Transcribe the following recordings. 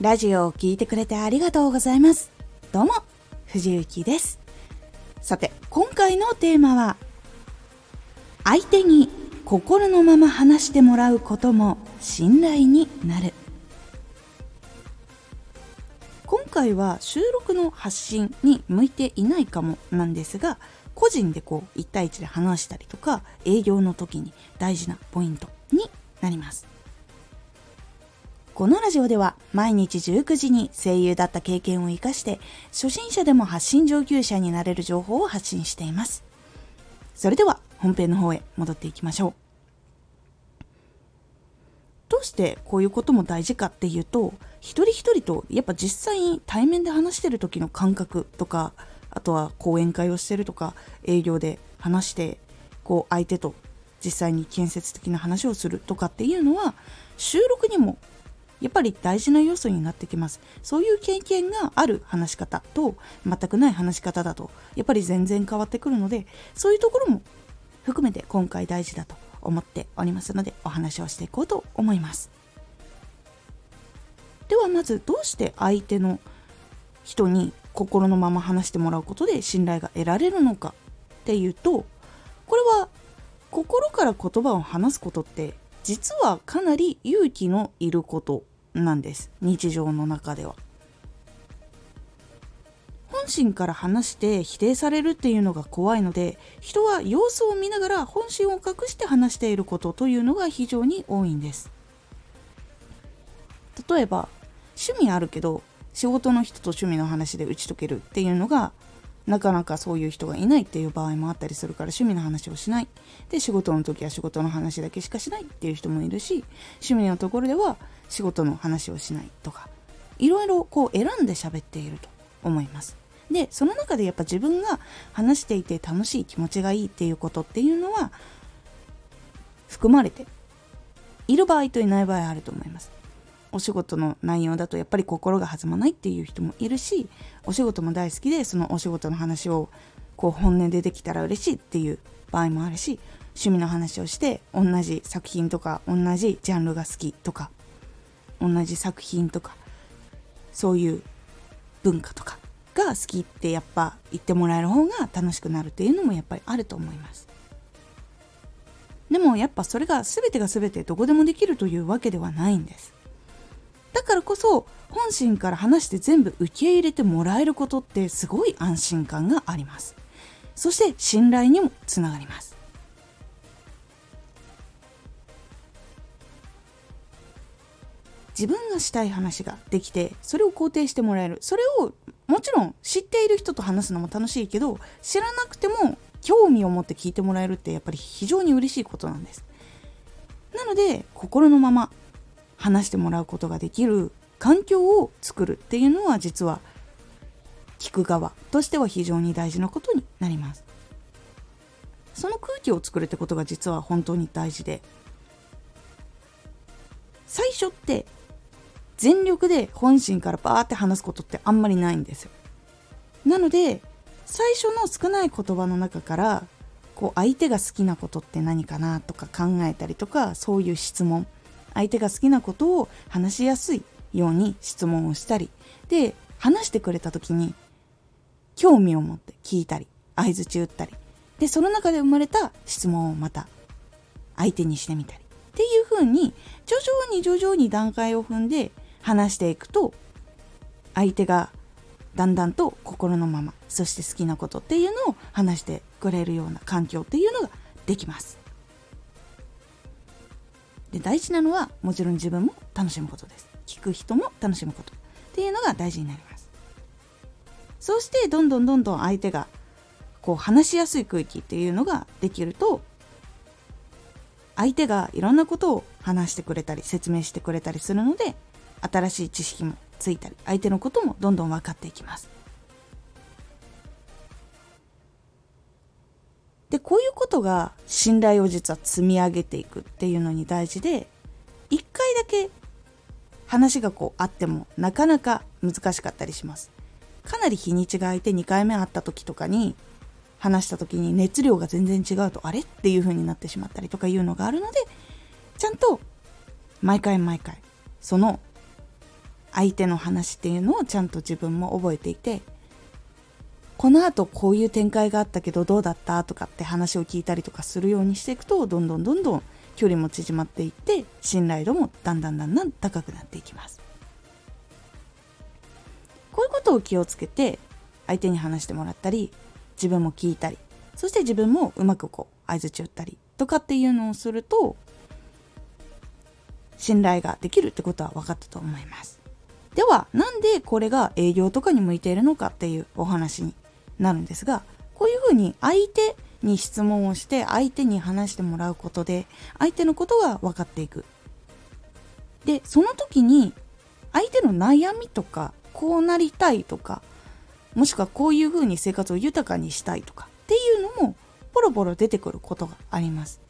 ラジオを聴いてくれてありがとうございます。どうも、藤幸です。さて、今回のテーマは、相手に心のまま話してもらうことも信頼になる。今回は収録の発信に向いていないかもなんですが、個人でこう1対1で話したりとか営業の時に大事なポイントになりますこのラジオでは毎日19時に声優だった経験を生かして初心者でも発信上級者になれる情報を発信しています。それでは本編の方へ戻っていきましょう。どうしてこういうことも大事かっていうと一人一人とやっぱ実際に対面で話してる時の感覚とかあとは講演会をしてるとか営業で話してこう相手と実際に建設的な話をするとかっていうのは収録にもやっぱり大事な要素になってきます。そういう経験がある話し方と全くない話し方だとやっぱり全然変わってくるのでそういうところも含めて今回大事だと思っておりますのでお話をしていこうと思います。ではまずどうして相手の人に心のまま話してもらうことで信頼が得られるのかっていうとこれは心から言葉を話すことって実はかなり勇気のいることなんです日常の中では。本心から話して否定されるっていうのが怖いので人は様子を見ながら本心を隠して話していることというのが非常に多いんです例えば趣味あるけど仕事の人と趣味の話で打ち解けるっていうのがなかなかそういう人がいないっていう場合もあったりするから趣味の話をしない。で仕事の時は仕事の話だけしかしないっていう人もいるし趣味のところでは仕事の話をしないとかいろいろこう選んで喋っていると思います。でその中でやっぱ自分が話していて楽しい気持ちがいいっていうことっていうのは含まれている場合といない場合あると思います。お仕事の内容だとやっぱり心が弾まないっていう人もいるしお仕事も大好きでそのお仕事の話をこう本音でできたら嬉しいっていう場合もあるし趣味の話をして同じ作品とか同じジャンルが好きとか同じ作品とかそういう文化とかが好きってやっぱ言ってもらえる方が楽しくなるっていうのもやっぱりあると思います。でもやっぱそれが全てが全てどこでもできるというわけではないんです。だからこそ本心から話して全部受け入れてもらえることってすごい安心感があります。そして信頼にもつながります。自分がしたい話ができてそれを肯定してもらえる。それをもちろん知っている人と話すのも楽しいけど知らなくても興味を持って聞いてもらえるってやっぱり非常に嬉しいことなんです。なので心のまま話してもらうことができる環境を作るっていうのは実は聞く側としては非常に大事なことになります。その空気を作るってことが実は本当に大事で最初って全力で本心からバーって話すことってあんまりないんですよ。なので最初の少ない言葉の中からこう相手が好きなことって何かなとか考えたりとかそういう質問相手が好きなことを話しやすいように質問をしたりで話してくれた時に興味を持って聞いたり相づち打ったりでその中で生まれた質問をまた相手にしてみたりっていう風に徐々に徐々に段階を踏んで話していくと相手がだんだんと心のままそして好きなことっていうのを話してくれるような環境っていうのができます。で大事なのはもちろん自分も楽しむことです。聞く人も楽しむこと。っていうのが大事になります。そうしてどんどんどんどん相手がこう話しやすい空気っていうのができると相手がいろんなことを話してくれたり説明してくれたりするので新しい知識もついたり相手のこともどんどん分かっていきます。でこういうことが信頼を実は積み上げていくっていうのに大事で1回だけ話がこうあってもなかなか難しかったりします。かなり日にちが空いて2回目会った時とかに話した時に熱量が全然違うとあれっていう風になってしまったりとかいうのがあるのでちゃんと毎回毎回その相手の話っていうのをちゃんと自分も覚えていてこのあとこういう展開があったけどどうだったとかって話を聞いたりとかするようにしていくとどんどんどんどん距離も縮まっていって信頼度もだんだんだんだん高くなっていきます。こういうことを気をつけて相手に話してもらったり自分も聞いたりそして自分もうまくこう相づち打ったりとかっていうのをすると信頼ができるってことは分かったと思います。ではなんでこれが営業とかに向いているのかっていうお話になるんですがこういうふうに相手に質問をして相手に話してもらうことで相手のことが分かっていく。でその時に相手の悩みとかこうなりたいとかもしくはこういうふうに生活を豊かにしたいとかっていうのもポロポロ出てくることがあります。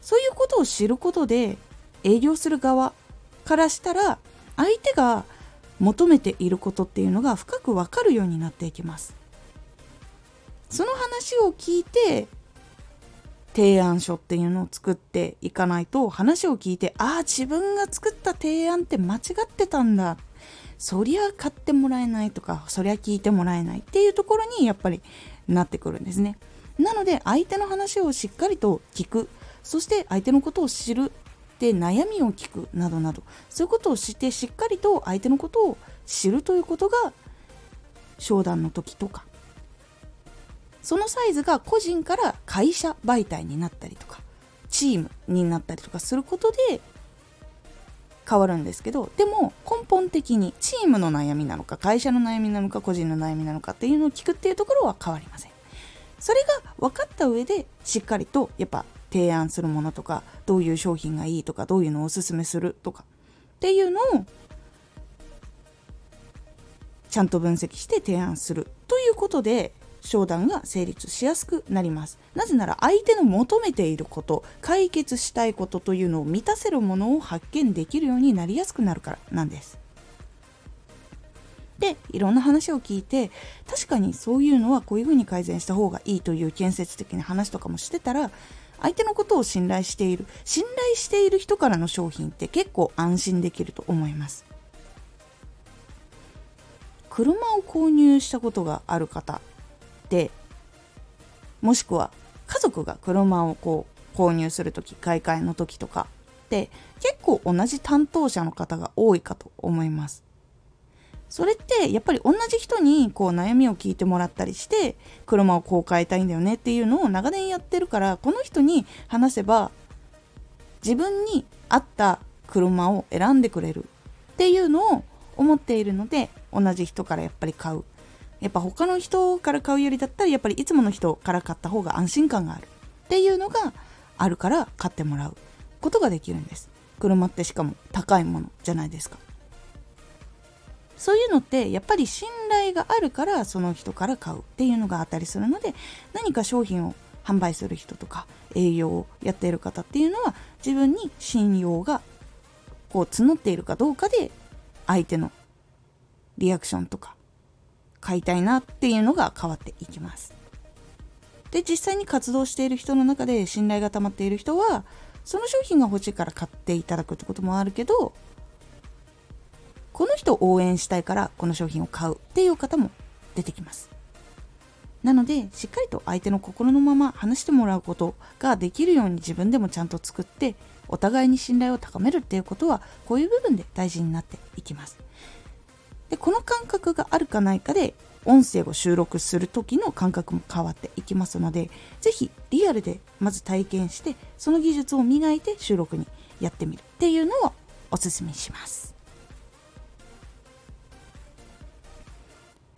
そういうことを知ることで営業する側からしたら相手が求めていることっていうのが深くわかるようになっていきます。その話を聞いて提案書っていうのを作っていかないと話を聞いてああ自分が作った提案って間違ってたんだ。そりゃ買ってもらえないとかそりゃ聞いてもらえないっていうところにやっぱりなってくるんですね。なので相手の話をしっかりと聞く。そして相手のことを知る。で悩みを聞くなどなどそういうことをしてしっかりと相手のことを知るということが商談の時とかそのサイズが個人から会社媒体になったりとかチームになったりとかすることで変わるんですけどでも根本的にチームの悩みなのか会社の悩みなのか個人の悩みなのかっていうのを聞くっていうところは変わりません。それが分かった上でしっかりとやっぱ提案するものとかどういう商品がいいとかどういうのをおすすめするとかっていうのをちゃんと分析して提案する。ということで商談が成立しやすくなります。なぜなら相手の求めていること解決したいことというのを満たせるものを発見できるようになりやすくなるからなんです。でいろんな話を聞いて確かにそういうのはこういうふうに改善した方がいいという建設的な話とかもしてたら相手のことを信頼している信頼している人からの商品って結構安心できると思います。車を購入したことがある方でもしくは家族が車をこう購入する時買い替えの時とかって結構同じ担当者の方が多いかと思います。それってやっぱり同じ人にこう悩みを聞いてもらったりして車をこう変えたいんだよねっていうのを長年やってるからこの人に話せば自分に合った車を選んでくれるっていうのを思っているので同じ人からやっぱり買う。やっぱ他の人から買うよりだったらやっぱりいつもの人から買った方が安心感がある。っていうのがあるから買ってもらうことができるんです。車ってしかも高いものじゃないですか。そういうのってやっぱり信頼があるからその人から買うっていうのがあったりするので何か商品を販売する人とか営業をやっている方っていうのは自分に信用がこう募っているかどうかで相手のリアクションとか買いたいなっていうのが変わっていきます。で実際に活動している人の中で信頼が溜まっている人はその商品が欲しいから買っていただくってこともあるけどこの人を応援したいからこの商品を買うっていう方も出てきます。なのでしっかりと相手の心のまま話してもらうことができるように自分でもちゃんと作ってお互いに信頼を高めるっていうことはこういう部分で大事になっていきます。でこの感覚があるかないかで音声を収録する時の感覚も変わっていきますので是非リアルでまず体験してその技術を磨いて収録にやってみるっていうのをおすすめします。